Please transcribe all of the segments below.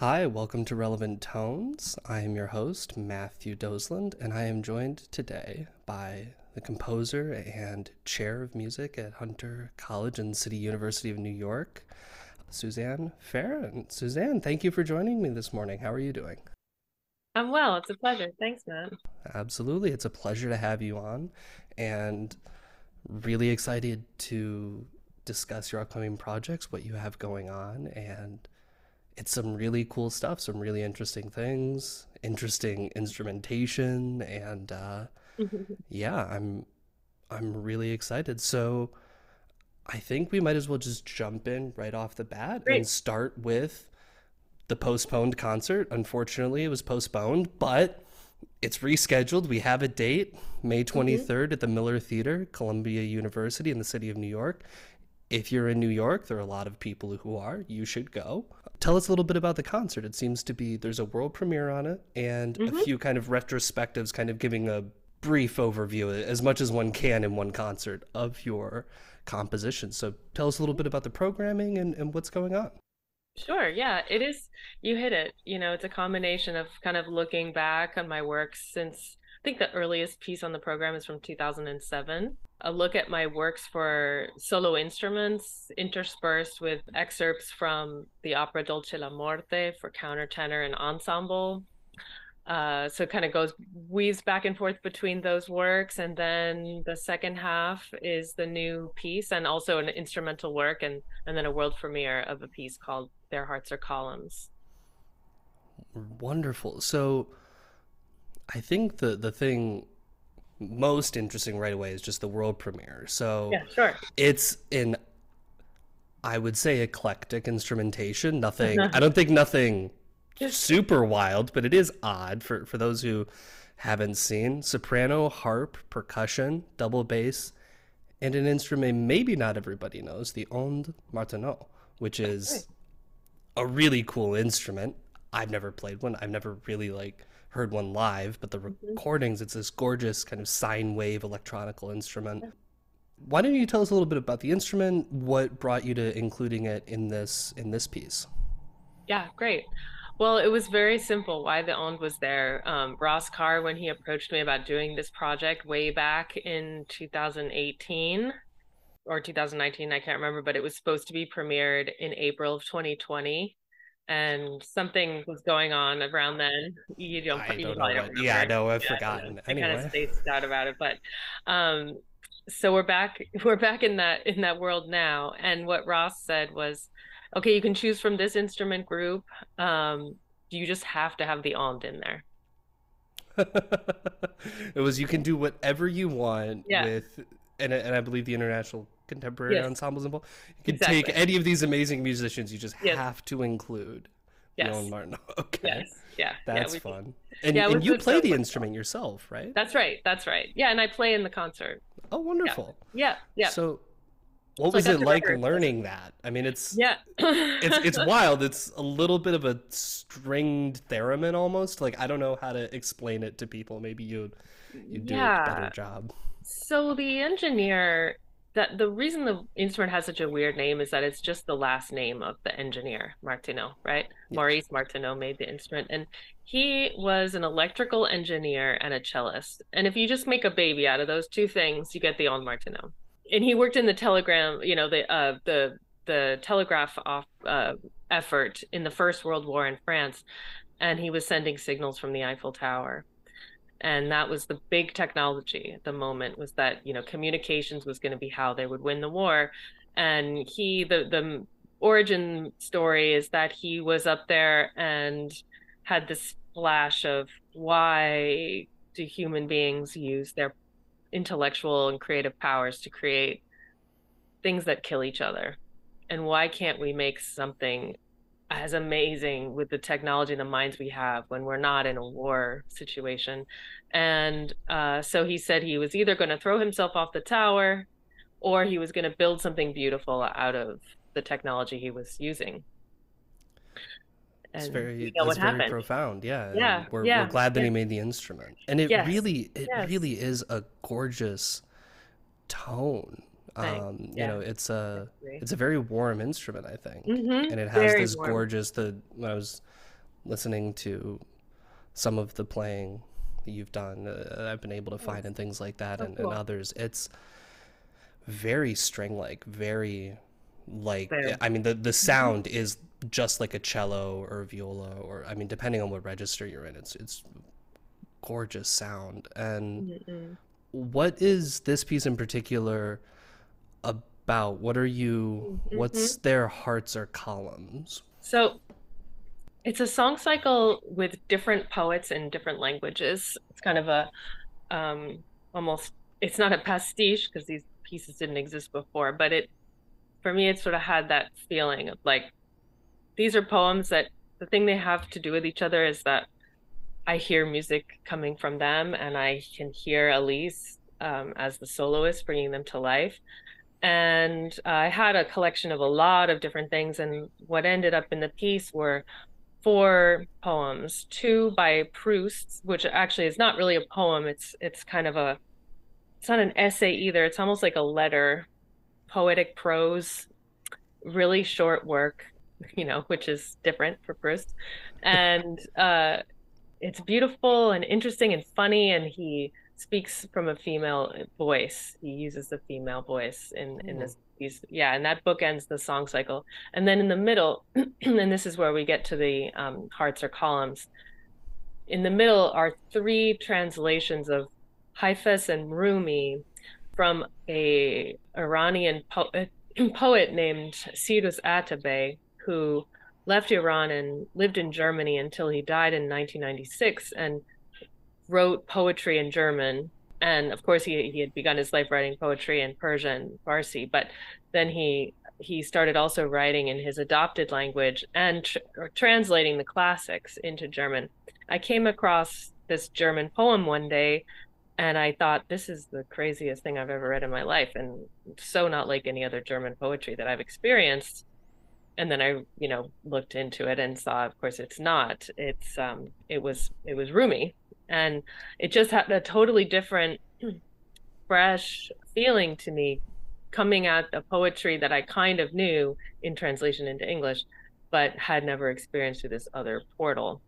Hi, welcome to Relevant Tones. I am your host, Matthew Dosland, and I am joined today by the composer and chair of music at Hunter College and City University of New York, Suzanne Farrin. Suzanne, thank you for joining me this morning. How are you doing? I'm well. It's a pleasure. Thanks, Matt. Absolutely. It's a pleasure to have you on and really excited to discuss your upcoming projects, what you have going on, and it's some really cool stuff, some really interesting things, interesting instrumentation, and uh, yeah, I'm I'm really excited. So I think we might as well just jump in right off the bat Great. and start with the postponed concert. Unfortunately, it was postponed, but it's rescheduled. We have a date, May 23rd at the Miller Theatre, Columbia University in the city of New York. If you're in New York, there are a lot of people who are. You should go. Tell us a little bit about the concert. It seems to be there's a world premiere on it and a mm-hmm. few kind of retrospectives, kind of giving a brief overview, as much as one can in one concert, of your composition. So tell us a little bit about the programming and, and what's going on. Sure. Yeah, it is. You hit it. You know, it's a combination of kind of looking back on my work since think the earliest piece on the program is from 2007. A look at my works for solo instruments interspersed with excerpts from the opera Dolce la Morte for countertenor and ensemble. Uh, so it kind of goes weaves back and forth between those works, and then the second half is the new piece, and also an instrumental work, and and then a world premiere of a piece called "Their Hearts Are Columns." Wonderful. So I think the the thing most interesting right away is just the world premiere. So Yeah, sure. it's an I would say eclectic instrumentation. Nothing uh-huh. I don't think nothing super wild, but it is odd for for those who haven't seen. Soprano, harp, percussion, double bass, and an instrument maybe not everybody knows, the onde martenot, which is a really cool instrument. I've never played one. I've never really like heard one live, but the recordings, it's this gorgeous kind of sine wave electronical instrument. Why don't you tell us a little bit about the instrument? What brought you to including it in this in this piece? Yeah, great. Well, it was very simple why the OND was there. Um, Ross Karre, when he approached me about doing this project way back in 2018 or 2019, I can't remember, but it was supposed to be premiered in April of 2020. And something was going on around then. You don't, I you don't know what. Yeah, no, I've Yeah, forgotten. I kind of spaced out about it, but um, so we're back. We're back in that in that world now. And what Ross said was, okay, you can choose from this instrument group. Um, you just have to have the ond in there. it was you can do whatever you want Yeah. with, and and I believe the International Contemporary Yes. Ensembles involved. You can Exactly. take any of these amazing musicians. You just Yes. have to include Yes. Leon Martin. Okay, Yes. Yeah. yeah, that's we- fun. And, Yeah, and you play the fun. instrument yourself, right? That's right. That's right. Yeah, and I play in the concert. oh, wonderful. Yeah. Yeah. So, what So was it like rehearse. learning that? I mean, it's yeah. it's it's wild. It's a little bit of a stringed theremin almost. Like I don't know how to explain it to people. Maybe you you do a better job. So the engineer that the reason the instrument has such a weird name is that it's just the last name of the engineer, Martenot, right? Maurice Martenot made the instrument and he was an electrical engineer and a cellist. And if you just make a baby out of those two things, you get the onde Martenot. And he worked in the telegram, you know, the uh the the telegraph off uh effort in the First World War in France and he was sending signals from the Eiffel Tower and that was the big technology at the moment was that you know communications was going to be how they would win the war. And he the the origin story is that he was up there and had this flash of why do human beings use their intellectual and creative powers to create things that kill each other? And why can't we make something as amazing with the technology and the minds we have when we're not in a war situation. And uh, so he said he was either going to throw himself off the tower or he was going to build something beautiful out of the technology he was using. It's very, we know that's very happened. profound. Yeah. Yeah, We're, yeah, we're glad that yeah. he made the instrument. And it Yes, really, it yes. really is a gorgeous tone. Thanks, Um, you know, it's a, it's a very warm instrument, I think. Mhm, And it has very this warm. gorgeous, the, when I was listening to some of the playing that you've done, uh, I've been able to find and things like that, Oh, and, cool. and others. It's very string like, very like. I mean, the the sound is just like a cello or viola, or I mean, depending on what register you're in, it's it's gorgeous sound. And Mm-mm. what is this piece in particular about? What are you? What's their hearts or columns? So it's a song cycle with different poets in different languages. It's kind of a um, almost, it's not a pastiche because these pieces didn't exist before, but it, for me, it sort of had that feeling of like, these are poems that the thing they have to do with each other is that I hear music coming from them and I can hear Elise um, as the soloist bringing them to life and I had a collection of a lot of different things. And what ended up in the piece were four poems, two by Proust, which actually is not really a poem. It's it's kind of a it's not an essay either. It's almost like a letter, poetic prose, really short work, you know, which is different for Proust. And uh, it's beautiful and interesting and funny. And he speaks from a female voice. He uses the female voice in in this piece. Yeah, and that book ends the song cycle. And then in the middle, and this is where we get to the um, hearts or columns. In the middle are three translations of Hafiz and Rumi from a Iranian poet, poet named Cyrus Atabay, who left Iran and lived in Germany until he died in 1996 and wrote poetry in German. And of course, he, he had begun his life writing poetry in Persian, Farsi, but then he he started also writing in his adopted language and tr- translating the classics into German. I came across this German poem one day and I thought this is the craziest thing I've ever read in my life and so not like any other German poetry that I've experienced. And then I, you know, looked into it and saw of course it's not. It's um it was it was Rumi and it just had a totally different fresh feeling to me coming at the poetry that I kind of knew in translation into English but had never experienced through this other portal.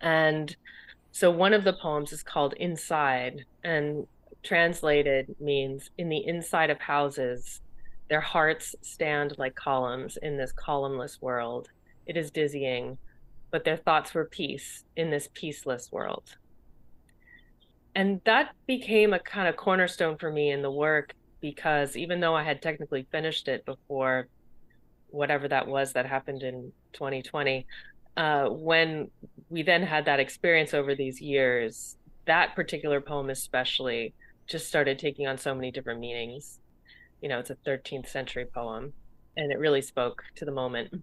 And so one of the poems is called Inside, and translated means in the inside of houses, their hearts stand like columns in this columnless world. It is dizzying, but their thoughts were peace in this peaceless world. And that became a kind of cornerstone for me in the work because even though I had technically finished it before whatever that was that happened in 2020, uh, when we then had that experience over these years, that particular poem especially just started taking on so many different meanings. You know, it's a 13th century poem, and it really spoke to the moment.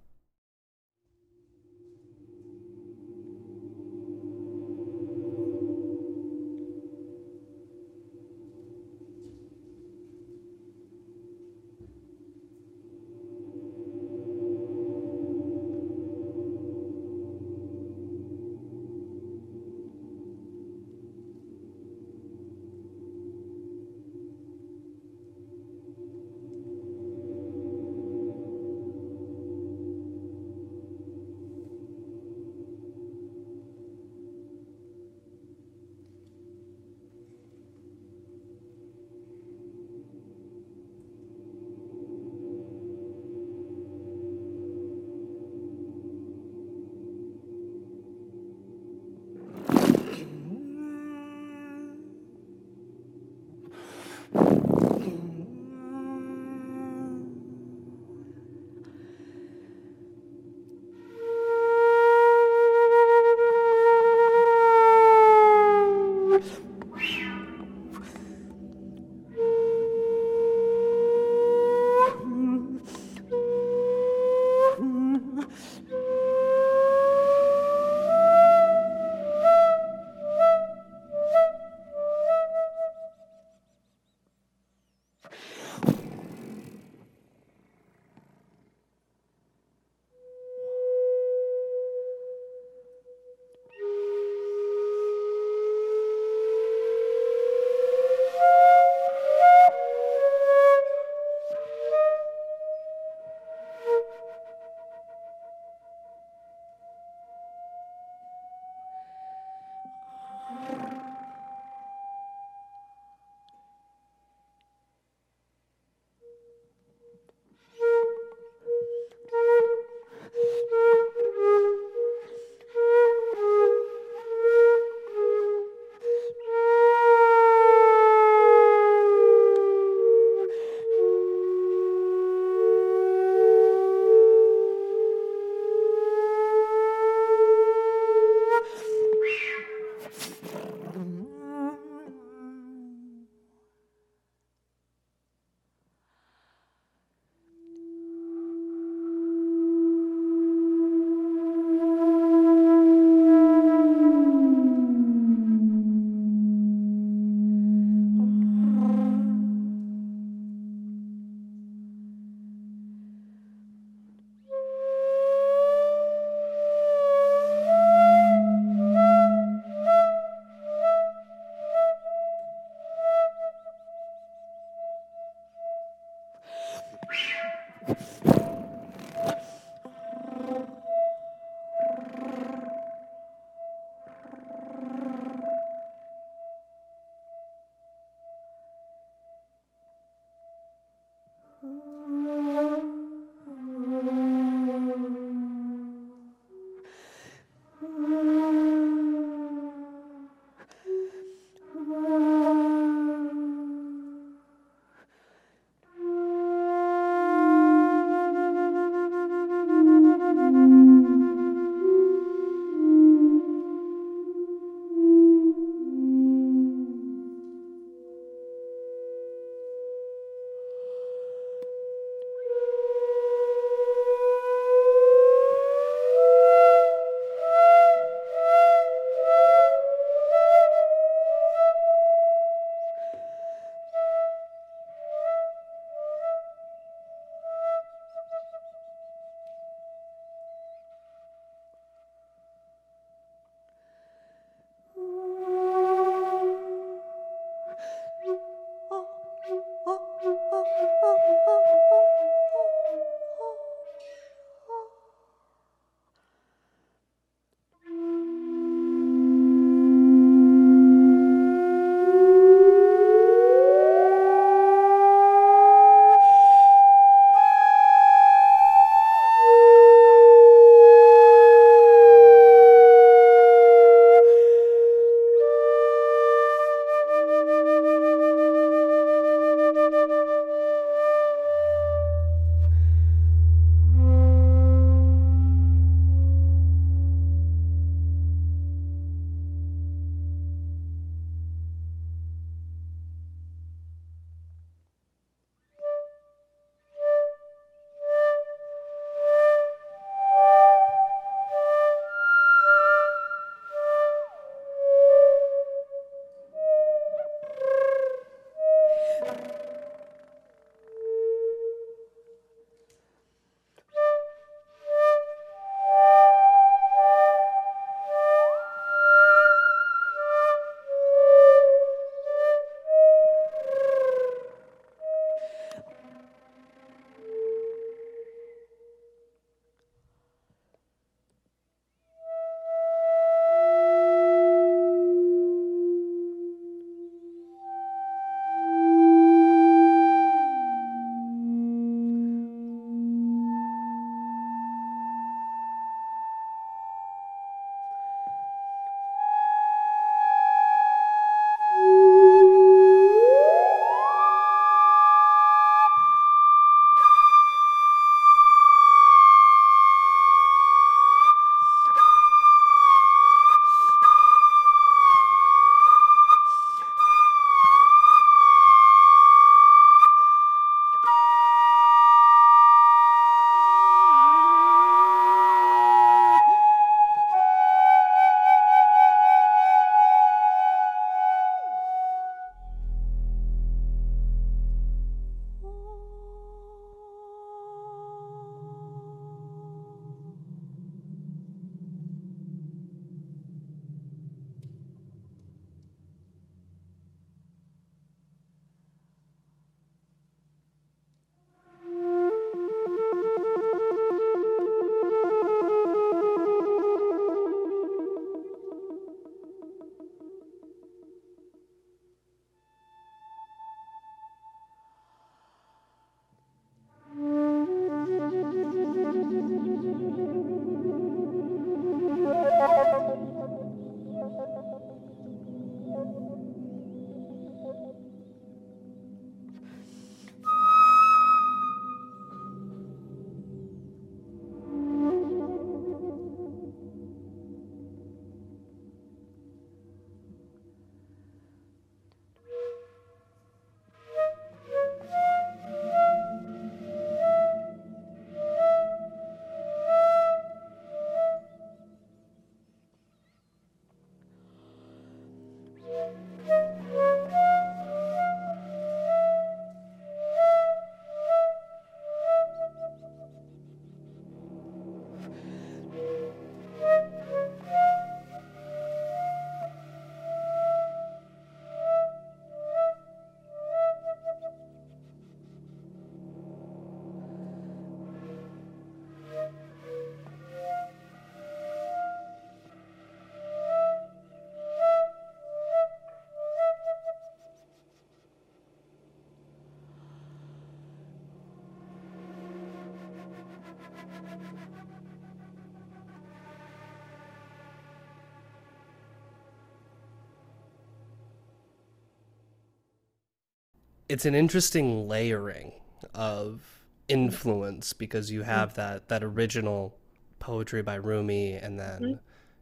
It's an interesting layering of influence because you have that that original poetry by Rumi and then mm-hmm.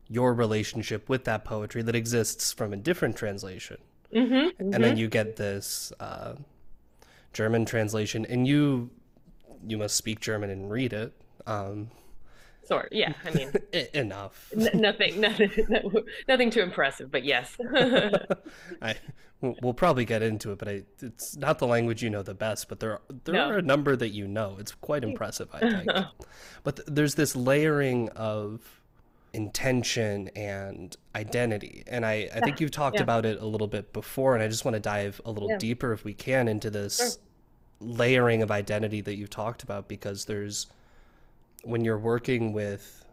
your relationship with that poetry that exists from a different translation. Mm-hmm, mm-hmm. And then mm-hmm. you get this uh, German translation, and you you must speak German and read it. Um, Sort, yeah. I mean, enough. N- nothing, nothing, nothing too impressive, but yes. I, we'll probably get into it, but I, it's not the language you know the best. But there, there no. are a number that you know. It's quite impressive, I think. but th- there's this layering of intention and identity, and I, I think you've talked yeah. about it a little bit before, and I just want to dive a little yeah. deeper, if we can, into this sure. layering of identity that you've talked about, because there's when you're working with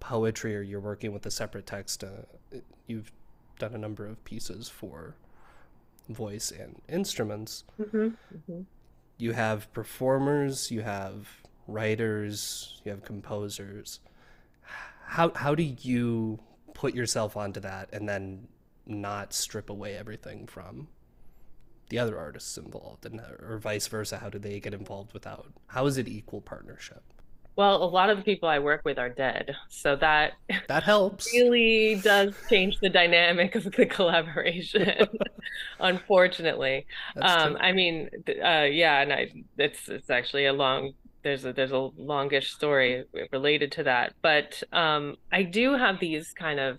poetry or you're working with a separate text, uh, you've done a number of pieces for voice and instruments. Mm-hmm. Mm-hmm. You have performers, you have writers, you have composers. How how do you put yourself onto that and then not strip away everything from the other artists involved and or vice versa how do they get involved without how is it equal partnership well, a lot of the people I work with are dead, so that that helps. Really does change the dynamic of the collaboration. unfortunately, um, I mean, uh, yeah, and I it's it's actually a long there's a there's a longish story related to that, but um, I do have these kind of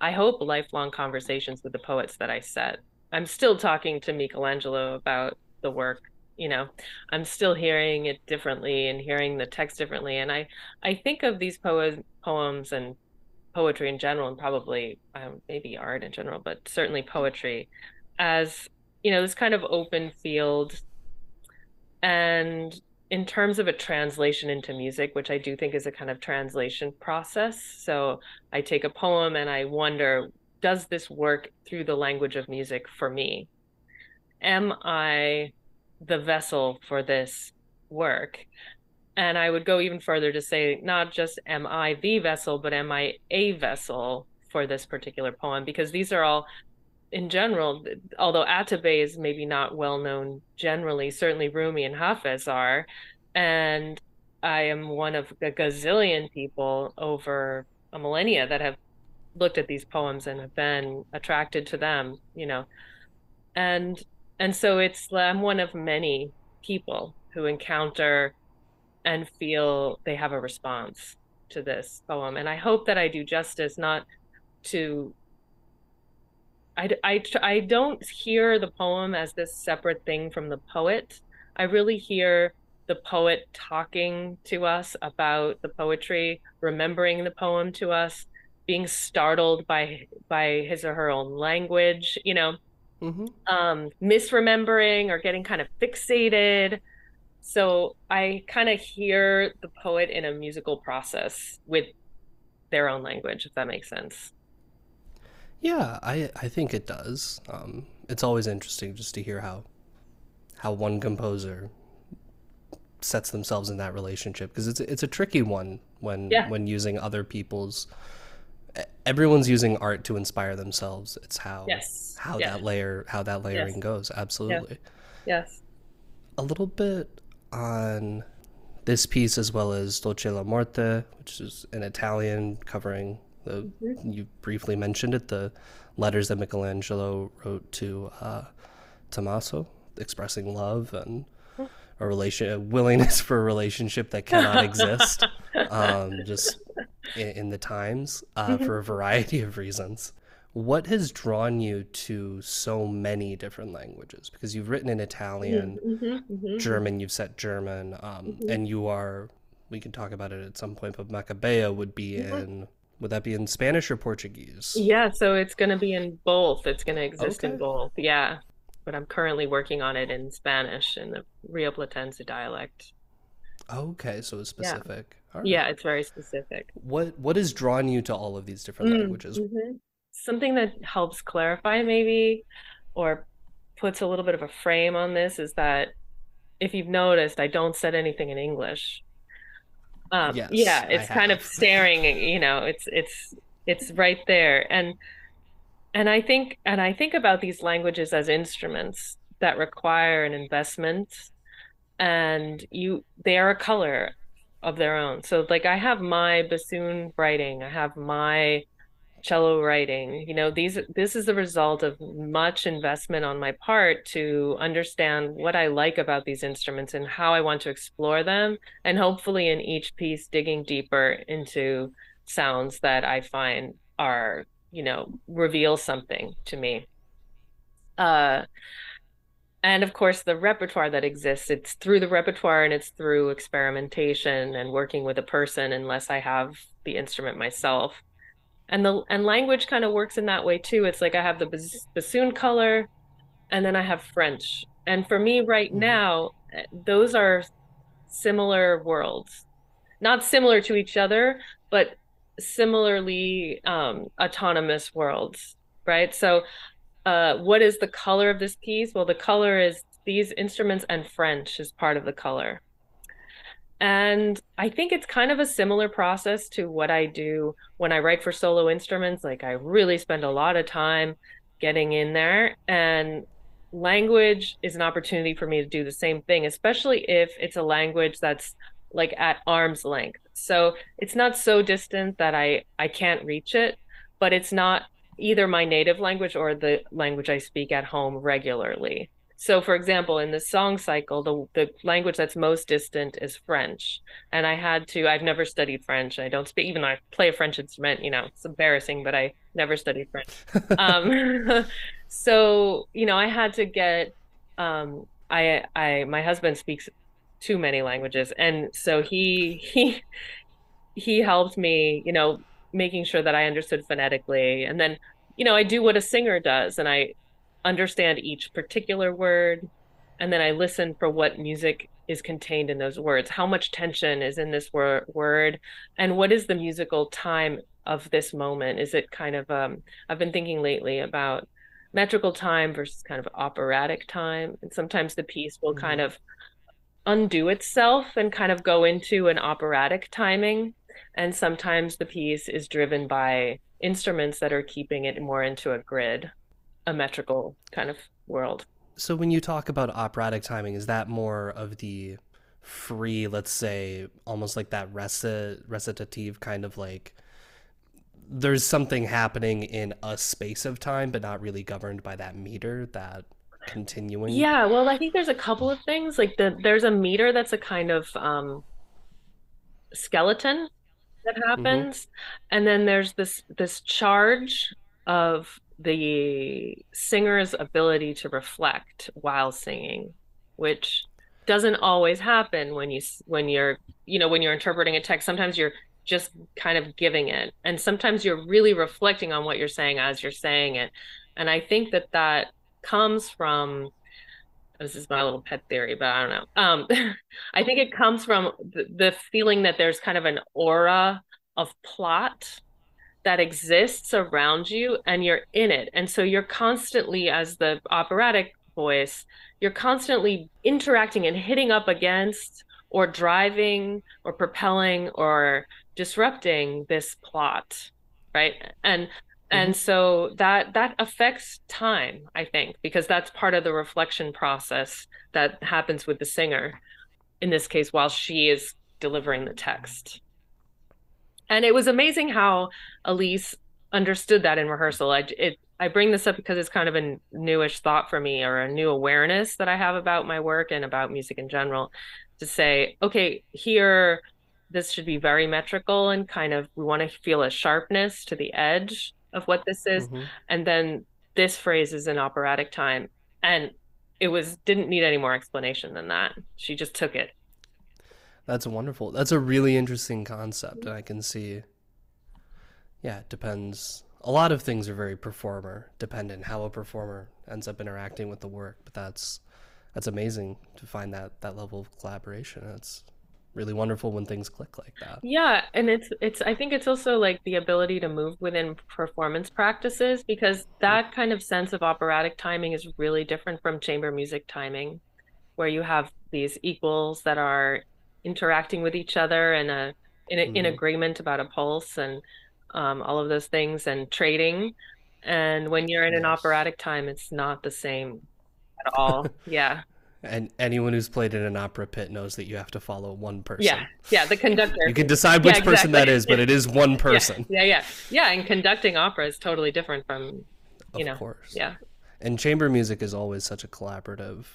I hope lifelong conversations with the poets that I set. I'm still talking to Michelangelo about the work you know i'm still hearing it differently and hearing the text differently. And i i think of these poems poems and poetry in general and probably um, maybe art in general but certainly poetry as you know this kind of open field. And in terms of a translation into music which i do think is a kind of translation process. So i take a poem and i wonder does this work through the language of music for me? Am i the vessel for this work. And I would go even further to say, not just am I the vessel, but am I a vessel for this particular poem? Because these are all, in general, although Atabay is maybe not well known generally, certainly Rumi and Hafez are. And I am one of a gazillion people over a millennia that have looked at these poems and have been attracted to them, you know. And and so it's i'm one of many people who encounter and feel they have a response to this poem and i hope that i do justice not to I, I, I don't hear the poem as this separate thing from the poet. I really hear the poet talking to us about the poetry, remembering the poem to us, being startled by by his or her own language. You know, mm-hmm. um, misremembering or getting kind of fixated. So I kind of hear the poet in a musical process with their own language, if that makes sense. Yeah, I I think it does. Um, it's always interesting just to hear how how one composer sets themselves in that relationship because it's it's a tricky one when yeah. when using other people's everyone's using art to inspire themselves. It's how yes. how that layer how that layering yes. goes. Absolutely. Yes. A little bit on this piece as well as Dolce la Morte, which is an Italian covering the mm-hmm. you briefly mentioned it, the letters that Michelangelo wrote to uh, Tommaso expressing love and a relation a willingness for a relationship that cannot exist um, just in, in, the times uh, mm-hmm. for a variety of reasons what has drawn you to so many different languages because you've written in italian mm-hmm, mm-hmm, mm-hmm. german you've set german um, mm-hmm. and you are we can talk about it at some point but macabea would be in would that be in spanish or portuguese yeah so it's going to be in both it's going to exist okay. in both yeah but I'm currently working on it in Spanish in the Rio Platense dialect. Okay, so it's specific. Yeah, right. yeah it's very specific. What what has drawn you to all of these different mm, languages? Mm-hmm. Something that helps clarify maybe or puts a little bit of a frame on this is that if you've noticed, I don't set anything in English. Um, yes, yeah, it's kind of staring, you know, it's it's it's right there. And and i think and i think about these languages as instruments that require an investment and you they are a color of their own. So like I have my bassoon writing, I have my cello writing. You know, these this is the result of much investment on my part to understand what I like about these instruments and how I want to explore them and hopefully in each piece digging deeper into sounds that I find are, you know, reveal something to me. Uh and of course the repertoire that exists it's through the repertoire and it's through experimentation and working with a person unless i have the instrument myself. And the and language kind of works in that way too. It's like i have the bassoon color and then i have french. And for me right mm-hmm. now eh, those are similar worlds. Not similar to each other but similarly um, autonomous worlds right? So uh, what is the color of this piece? Well, the color is these instruments and French is part of the color. And I think it's kind of a similar process to what I do when I write for solo instruments. Like I really spend a lot of time getting in there and language is an opportunity for me to do the same thing, especially if it's a language that's like at arm's length. So it's not so distant that I I can't reach it, but it's not either my native language or the language I speak at home regularly. So, for example, in the song cycle, the, the language that's most distant is French. And I had to, I've never studied French. I don't speak, even though I play a French instrument, you know, it's embarrassing, but I never studied French. um, so, you know, I had to get, um, I, I, my husband speaks too many languages. And so he, he, he helped me, you know, making sure that I understood phonetically. And then, you know, I do what a singer does and I understand each particular word. And then I listen for what music is contained in those words. How much tension is in this wor- word? And what is the musical time of this moment? Is it kind of, um, I've been thinking lately about metrical time versus kind of operatic time. And sometimes the piece will mm-hmm. kind of undo itself and kind of go into an operatic timing and sometimes the piece is driven by instruments that are keeping it more into a grid, a metrical kind of world. So when you talk about operatic timing, is that more of the free, let's say, almost like that recit- recitative kind of like there's something happening in a space of time, but not really governed by that meter, that continuing? Yeah, well, I think there's a couple of things. Like the there's a meter that's a kind of um skeleton that mm-hmm. happens mm-hmm. and then there's this this charge of the singer's ability to reflect while singing which doesn't always happen when you when you're you know when you're interpreting a text sometimes you're just kind of giving it and sometimes you're really reflecting on what you're saying as you're saying it and i think that that comes from this is my little pet theory, but I don't know. Um, I think it comes from the, the feeling that there's kind of an aura of plot that exists around you and you're in it. And so you're constantly, as the operatic voice, you're constantly interacting and hitting up against or driving or propelling or disrupting this plot right and and mm-hmm. so that that affects time i think because that's part of the reflection process that happens with the singer in this case while she is delivering the text and it was amazing how elise understood that in rehearsal i it i bring this up because it's kind of a newish thought for me or a new awareness that i have about my work and about music in general to say okay here this should be very metrical and kind of we want to feel a sharpness to the edge of what this is. Mm-hmm. and then this phrase is in operatic time. And it was didn't need any more explanation than that. She just took it. That's wonderful. That's a really interesting concept and i can see yeah it depends. A lot of things are very performer dependent how a performer ends up interacting with the work but that's that's amazing to find that that level of collaboration. That's really wonderful when things click like that. Yeah, and it's it's I think it's also like the ability to move within performance practices because that kind of sense of operatic timing is really different from chamber music timing where you have these equals that are interacting with each other and a in, a, mm-hmm. in agreement about a pulse and um, all of those things and trading and when you're in yes. an operatic time it's not the same at all. Yeah. And anyone who's played in an opera pit knows that you have to follow one person. Yeah, yeah, the conductor. You can decide which yeah, exactly. person that is, but it is one person. Yeah, yeah, yeah, yeah. And conducting opera is totally different from, you of know, course. Yeah. And chamber music is always such a collaborative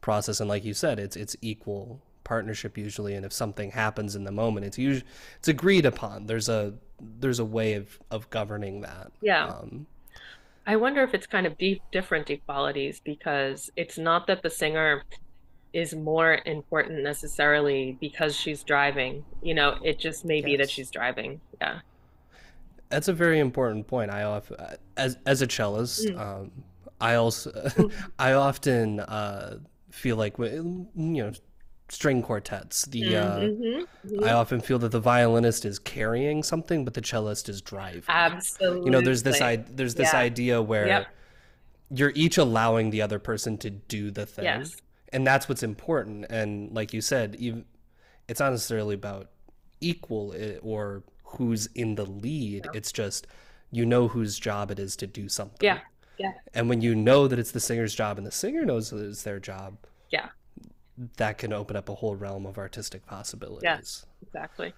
process, and like you said, it's it's equal partnership usually. And if something happens in the moment, it's usually it's agreed upon. There's a there's a way of of governing that. Yeah. Um, I wonder if it's kind of deep, different equalities because it's not that the singer is more important necessarily because she's driving. You know, it just may yes. be that she's driving. Yeah. That's a very important point. I often, as as a cellist, mm. um, I also I often uh, feel like you know string quartets. The uh, mm-hmm. I often feel that the violinist is carrying something, but the cellist is driving. Absolutely. You know, there's this I- there's this yeah. idea where yep. you're each allowing the other person to do the thing, yes. and that's what's important. And like you said, even it's not necessarily about equal eh, or who's in the lead. It's just you know whose job it is to do something. Yeah. Yeah. And when you know that it's the singer's job and the singer knows that it's their job. Yeah that can open up a whole realm of artistic possibilities. Yes, exactly.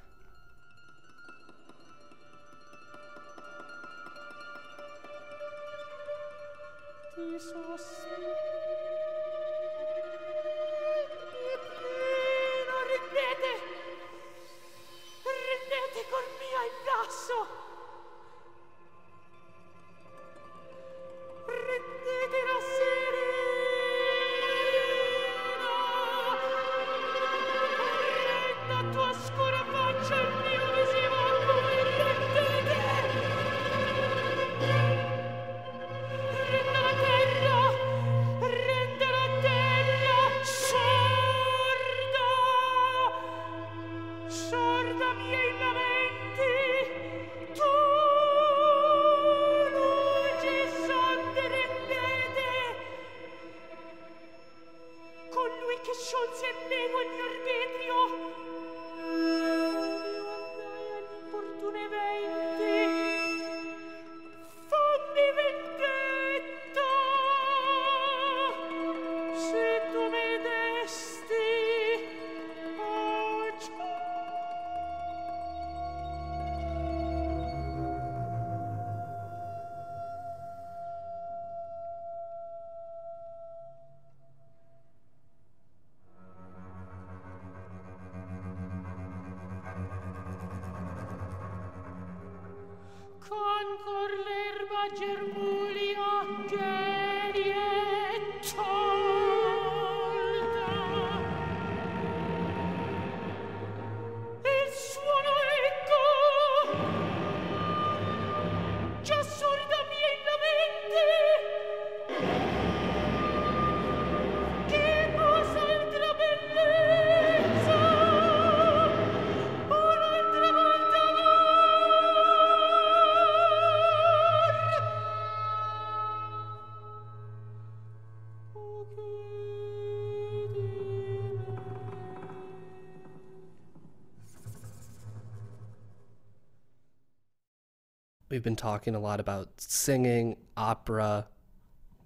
We've been talking a lot about singing, opera.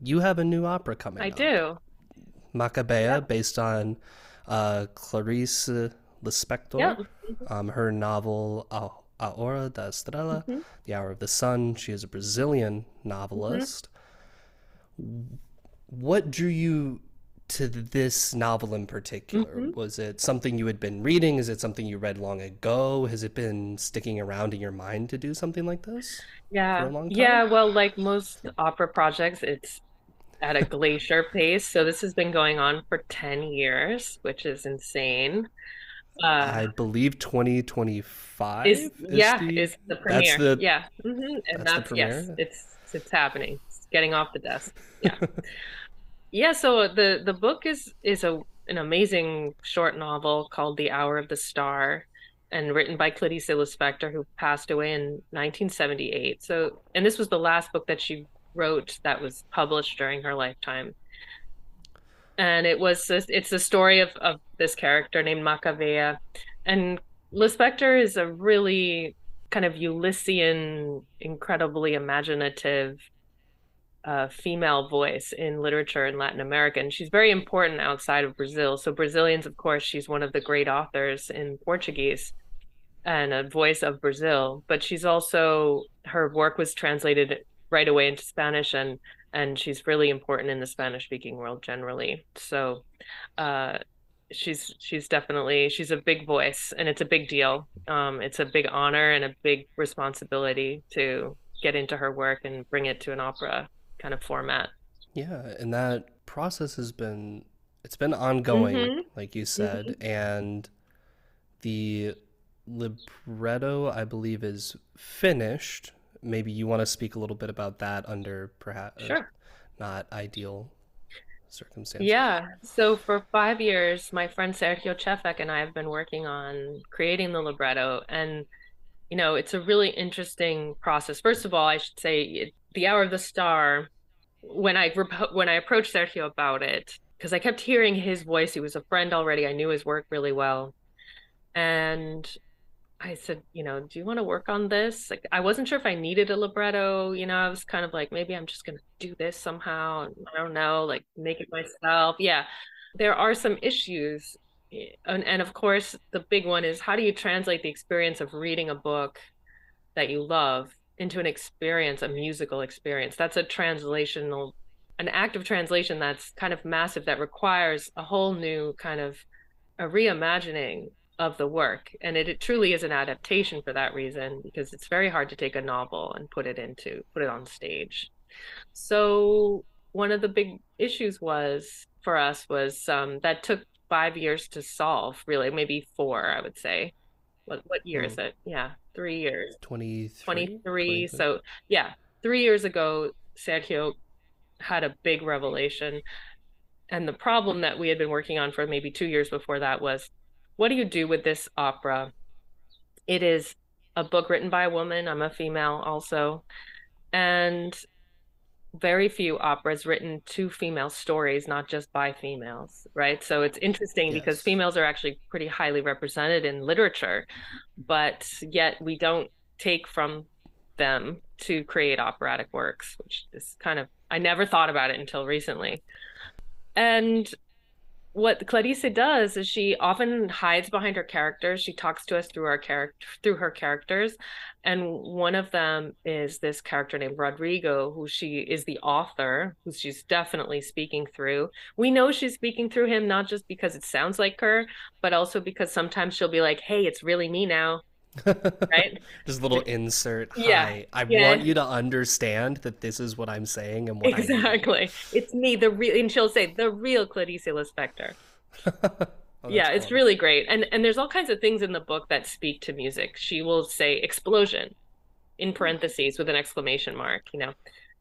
You have a new opera coming I up. do. Macabea, yep. based on uh, Clarice Lispector. Um, her novel A Hora da Estrela, mm-hmm. The Hour of the Sun. She is a Brazilian novelist. Mm-hmm. What drew you to this novel in particular? Mm-hmm. Was it something you had been reading? Is it something you read long ago? Has it been sticking around in your mind to do something like this? Yeah. Yeah. Well, like most opera projects, it's at a glacier pace. So this has been going on for 10 years, which is insane. Uh, I believe 2025 is, is yeah the, is the premiere. The, yeah, mm-hmm. and that's, that's yes, it's it's happening. It's getting off the desk. Yeah. Yeah, so the the book is is a an amazing short novel called The Hour of the Star and written by Clarice Lispector who passed away in 1978. So and this was the last book that she wrote that was published during her lifetime. And it was it's the story of of this character named Macabea and Lispector is a really kind of Ulyssian incredibly imaginative female voice in literature in Latin America. And she's very important outside of Brazil. So, Brazilians, of course, she's one of the great authors in Portuguese and a voice of Brazil. But she's also, her work was translated right away into Spanish and and she's really important in the Spanish speaking world generally. So, uh, she's she's definitely she's a big voice and it's a big deal um, it's a big honor and a big responsibility to get into her work and bring it to an opera kind of format yeah and that process has been it's been ongoing mm-hmm. like you said mm-hmm. and the libretto i believe is finished maybe you want to speak a little bit about that under perhaps sure. not ideal circumstances? Yeah. So for five years, my friend Sergio Chejfec and I have been working on creating the libretto. And, you know, it's a really interesting process. First of all, I should say it, the hour of the star, when I when I approached Sergio about it, because I kept hearing his voice. He was a friend already. I knew his work really well. And I said, you know, do you want to work on this? Like, I wasn't sure if I needed a libretto. You know, I was kind of like, maybe I'm just going to do this somehow. I don't know, like make it myself. Yeah. There are some issues. Eh, and, and of course, the big one is how do you translate the experience of reading a book that you love into an experience, a musical experience? That's a translational, an act of translation that's kind of massive that requires a whole new kind of a reimagining of the work. And it, it, truly is an adaptation for that reason because it's very hard to take a novel and put it into put it on stage. So one of the big issues was for us was um, that took five years to solve really maybe four i would say what what year is hmm. it yeah three years 23 23 so yeah three years ago sergio had a big revelation and the problem that we had been working on for maybe two years before that was what do you do with this opera? It is a book written by a woman. I'm a female also. And very few operas written to female stories, not just by females, right? So it's interesting yes. because females are actually pretty highly represented in literature, but yet we don't take from them to create operatic works, which is kind of, I never thought about it until recently. And what Clarice does is she often hides behind her characters. She talks to us through our character through her characters. And one of them is this character named Rodrigo, who she is the author, who she's definitely speaking through. We know she's speaking through him not just because it sounds like her, but also because sometimes she'll be like, Hey, it's really me now right? Just a little insert. Yeah. Hi. I yeah. want you to understand that this is what I'm saying and what exactly. It's me, the real, and she'll say the real Clarice Lispector. oh, yeah, it's really great, and and there's all kinds of things in the book that speak to music. She will say explosion, in parentheses with an exclamation mark. You know,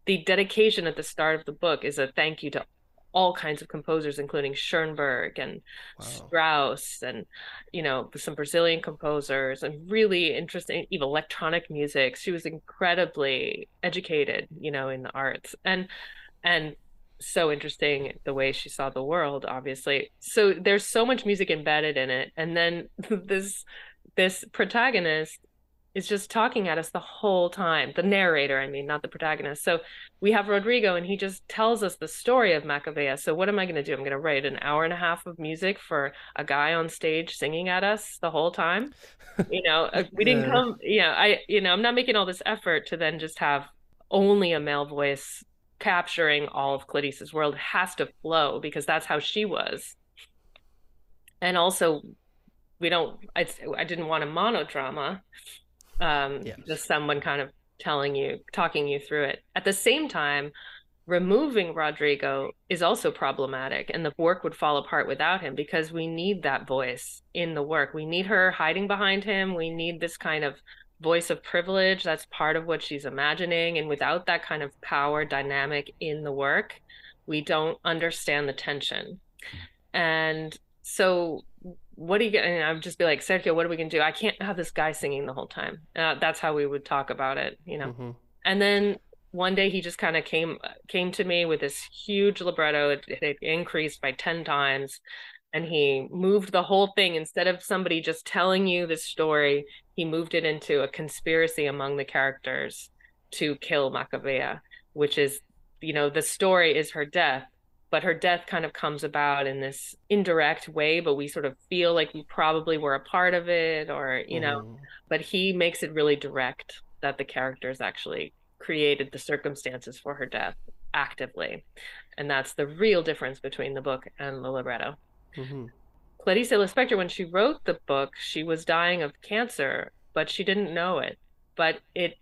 the dedication at the start of the book is a thank you to all kinds of composers, including Schoenberg and wow. Strauss, and you know some Brazilian composers, and really interesting, even electronic music. She was incredibly educated, you know, in the arts, and and so interesting the way she saw the world. Obviously, so there's so much music embedded in it, and then this this protagonist is just talking at us the whole time. The narrator, I mean, not the protagonist. So we have Rodrigo and he just tells us the story of Macabea. So what am I going to do? I'm going to write an hour and a half of music for a guy on stage singing at us the whole time. You know, uh, we didn't yeah. come, you know, I, you know, I'm not making all this effort to then just have only a male voice capturing all of Clarice's world. It has to flow because that's how she was. And also, we don't, I, I didn't want a monodrama um, yes. just someone kind of telling you, talking you through it. At the same time, removing Rodrigo is also problematic, and the work would fall apart without him because we need that voice in the work. We need her hiding behind him. We need this kind of voice of privilege. That's part of what she's imagining. And without that kind of power dynamic in the work, we don't understand the tension. And so what are you going I would just be like, Sergio, what are we going to do? I can't have this guy singing the whole time. Uh, that's how we would talk about it, you know? Mm-hmm. And then one day he just kind of came, came to me with this huge libretto. It, it increased by 10 times and he moved the whole thing instead of somebody just telling you the story he moved it into a conspiracy among the characters to kill macabea which is you know the story is her death but her death kind of comes about in this indirect way but we sort of feel like we probably were a part of it or you know mm. but he makes it really direct that the characters actually created the circumstances for her death actively and that's the real difference between the book and the libretto mm-hmm. clarice lispector when she wrote the book she was dying of cancer but she didn't know it but it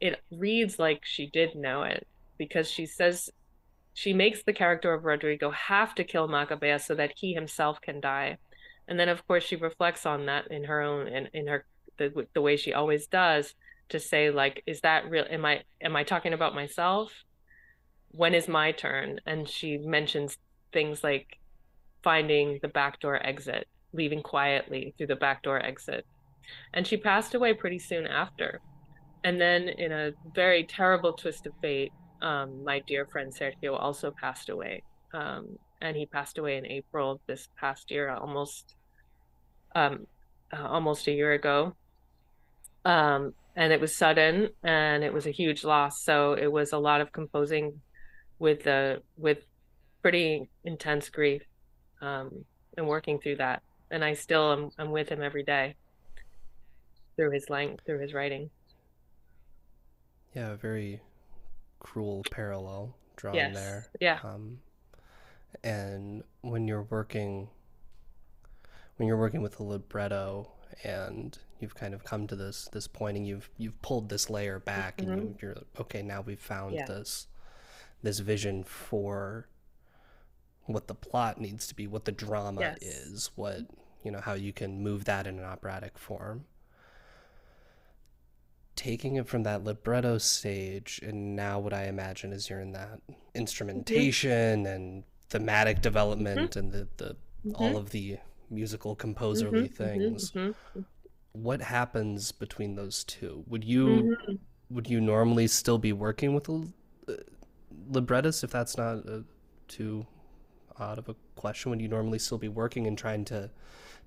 it reads like she did know it because she says she makes the character of Rodrigo have to kill Macabea so that he himself can die. And then of course she reflects on that in her own in, in her the, the way she always does to say like is that real am I am I talking about myself? When is my turn? And she mentions things like finding the backdoor exit, leaving quietly through the backdoor exit. And she passed away pretty soon after. And then in a very terrible twist of fate, um, my dear friend Sergio also passed away. Um, and he passed away in April of this past year, almost um, uh, almost a year ago. Um, and it was sudden and it was a huge loss. So it was a lot of composing with the with pretty intense grief um, and working through that. And I still am I'm with him every day through his length, through his writing. Yeah, very cruel parallel drawn yes. there. Yeah. Um, and when you're working, when you're working with a libretto, and you've kind of come to this this point, and you've you've pulled this layer back, mm-hmm. and you, are okay. Now we've found yeah. this this vision for what the plot needs to be, what the drama yes. is, what you know, how you can move that in an operatic form taking it from that libretto stage and now what I imagine is you're in that instrumentation mm-hmm. and thematic development mm-hmm. and the, the mm-hmm. all of the musical composerly mm-hmm. things. Mm-hmm. Mm-hmm. What happens between those two? Would you would you normally still be working with a uh, librettist if that's not a, uh, too odd of a question? Would you normally still be working and trying to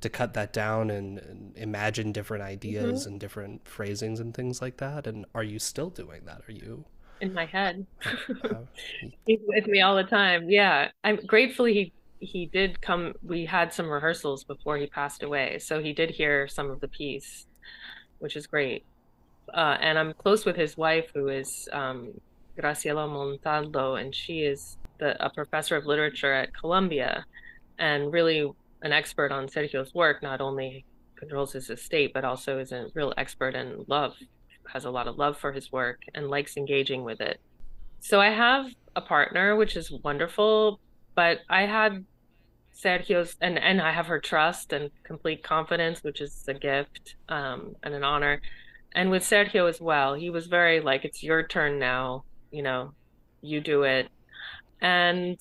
to cut that down and, and imagine different ideas mm-hmm. and different phrasings and things like that? And are you still doing that? Are you in my head? He's with me all the time. Yeah, I'm gratefully he he did come. We had some rehearsals before he passed away, so he did hear some of the piece, which is great. Uh, and I'm close with his wife, who is um, Graciela Montaldo, and she is the, a professor of literature at Columbia, and really an expert on Sergio's work, not only controls his estate, but also is a real expert in love, has a lot of love for his work and likes engaging with it. So I have a partner, which is wonderful, but I had Sergio's and and I have her trust and complete confidence, which is a gift um, and an honor. And with Sergio as well, he was very like, "It's your turn now. You know, you do it." And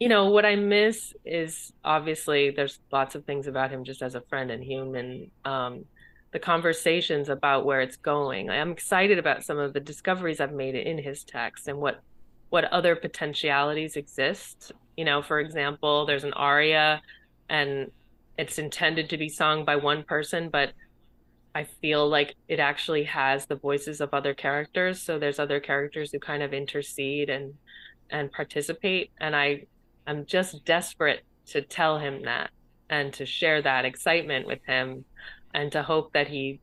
you know what i miss is obviously there's lots of things about him just as a friend and human um, the conversations about where it's going. I'm excited about some of the discoveries i've made in his text and what what other potentialities exist. You know for example there's an aria and it's intended to be sung by one person but i feel like it actually has the voices of other characters. So there's other characters who kind of intercede and and participate. And i I'm just desperate to tell him that and to share that excitement with him and to hope that he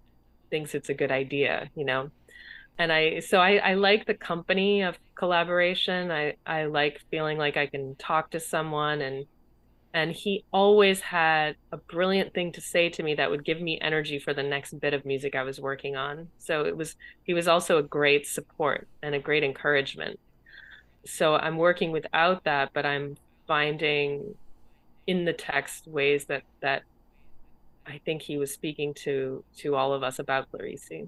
thinks it's a good idea, you know. And I so I, I like the company of collaboration. I, I like feeling like I can talk to someone and and he always had a brilliant thing to say to me that would give me energy for the next bit of music I was working on. So it was he was also a great support and a great encouragement. So I'm working without that, but I'm finding in the text ways that that I think he was speaking to to all of us about Clarice.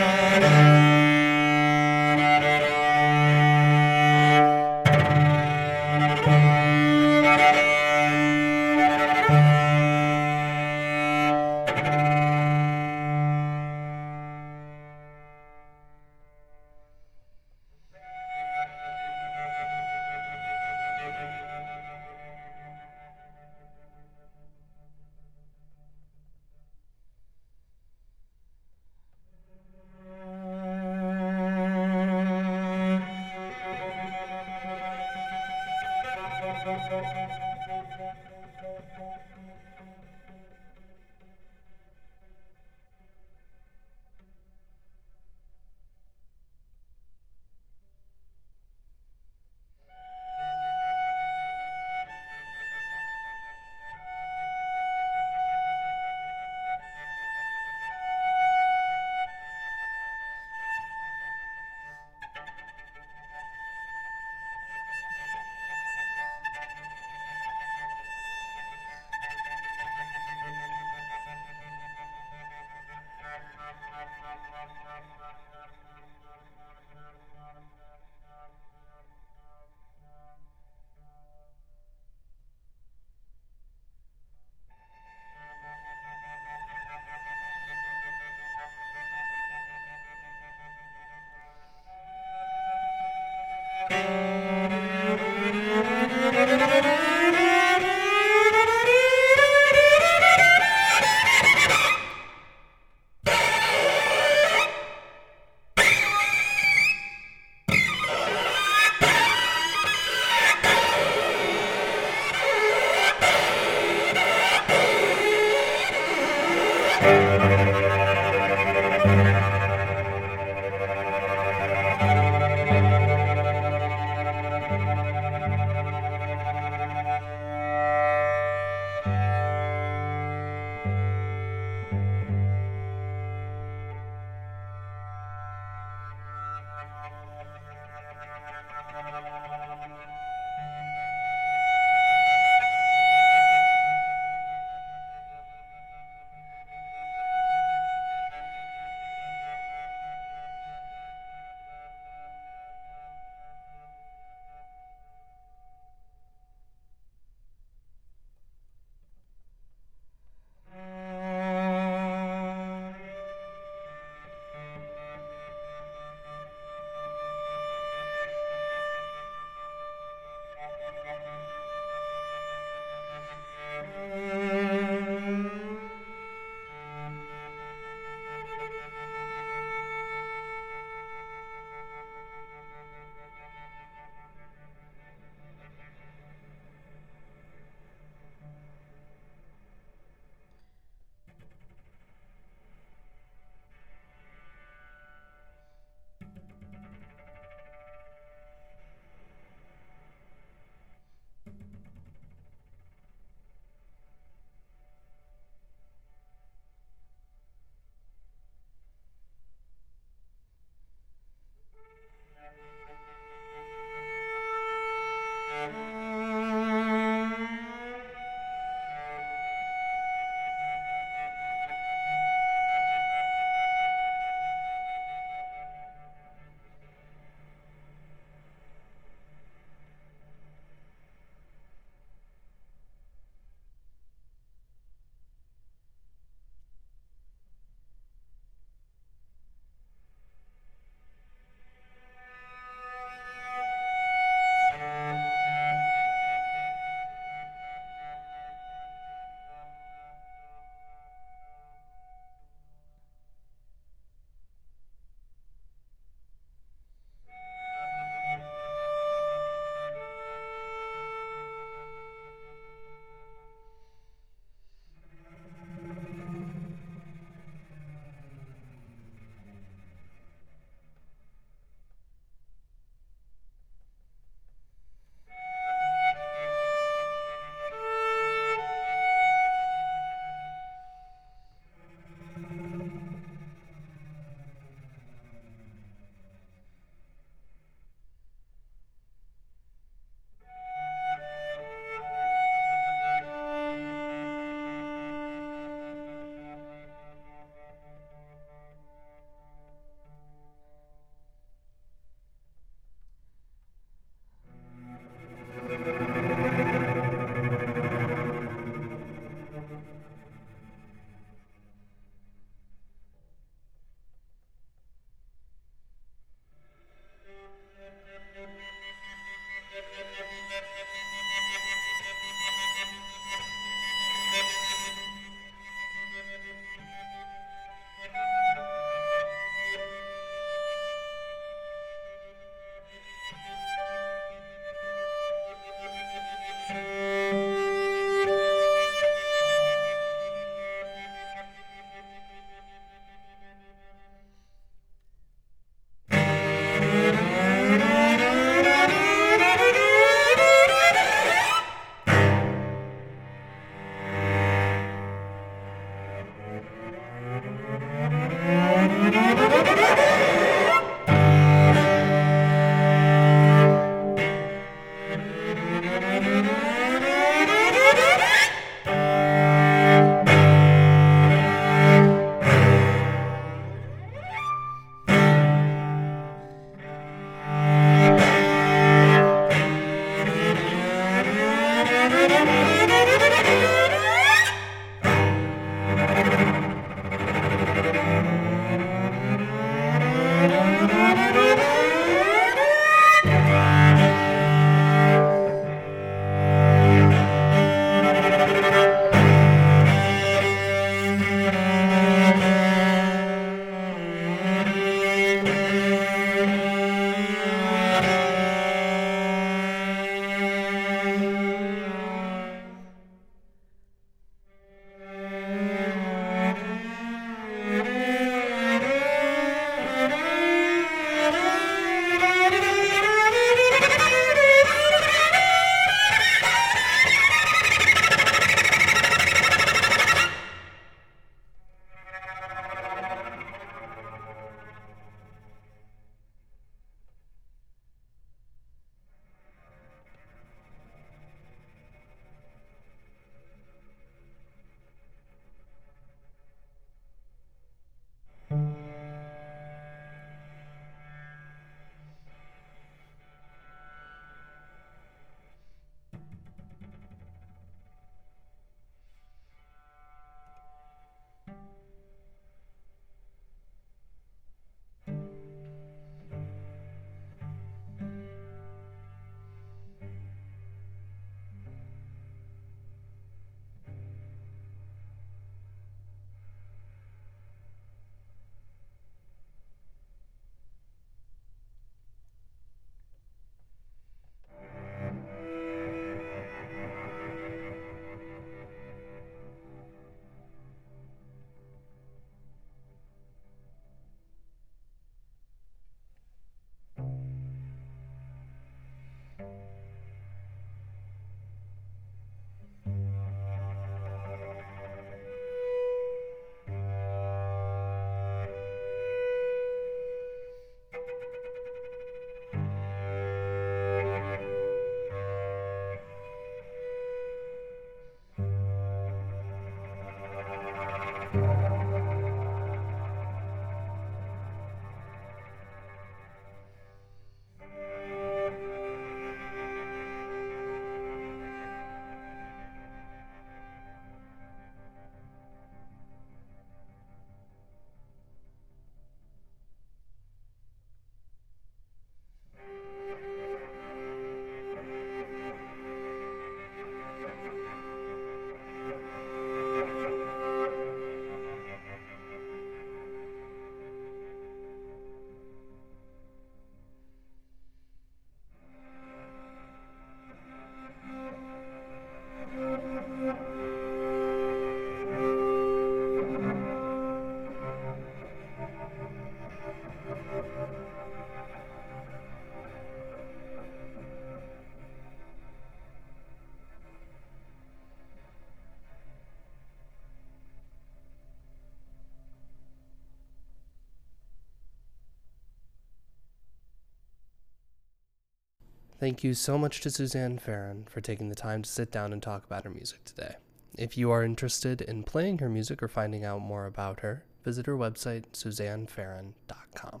Thank you so much to Suzanne Farrin for taking the time to sit down and talk about her music today. If you are interested in playing her music or finding out more about her, visit her website, suzannefarrin.com.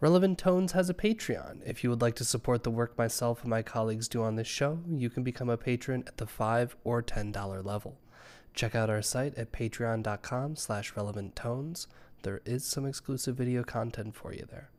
Relevant Tones has a Patreon. If you would like to support the work myself and my colleagues do on this show, you can become a patron at the 5 or $10 level. Check out our site at patreon.com slash relevanttones. There is some exclusive video content for you there.